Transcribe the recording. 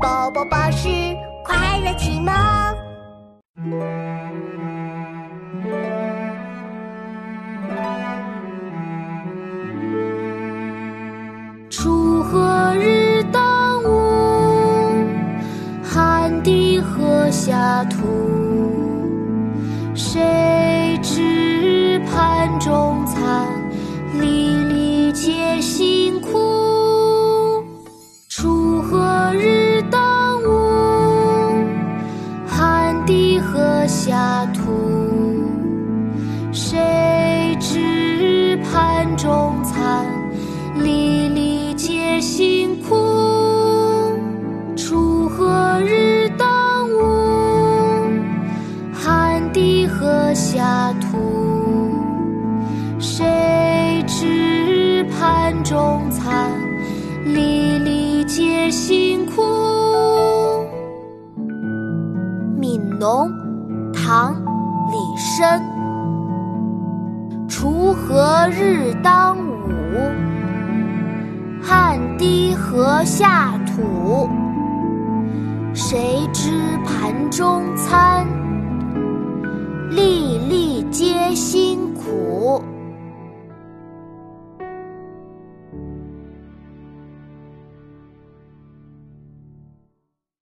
宝宝巴士快乐启蒙。锄禾日当午，汗滴禾下土。谁知盘中餐，粒下土。谁知盘中餐，粒粒皆辛苦。锄禾日当午，汗滴禾下土。谁知盘中餐，粒粒皆辛苦。《悯农》唐·李绅。锄禾日当午，汗滴禾下土。谁知盘中餐，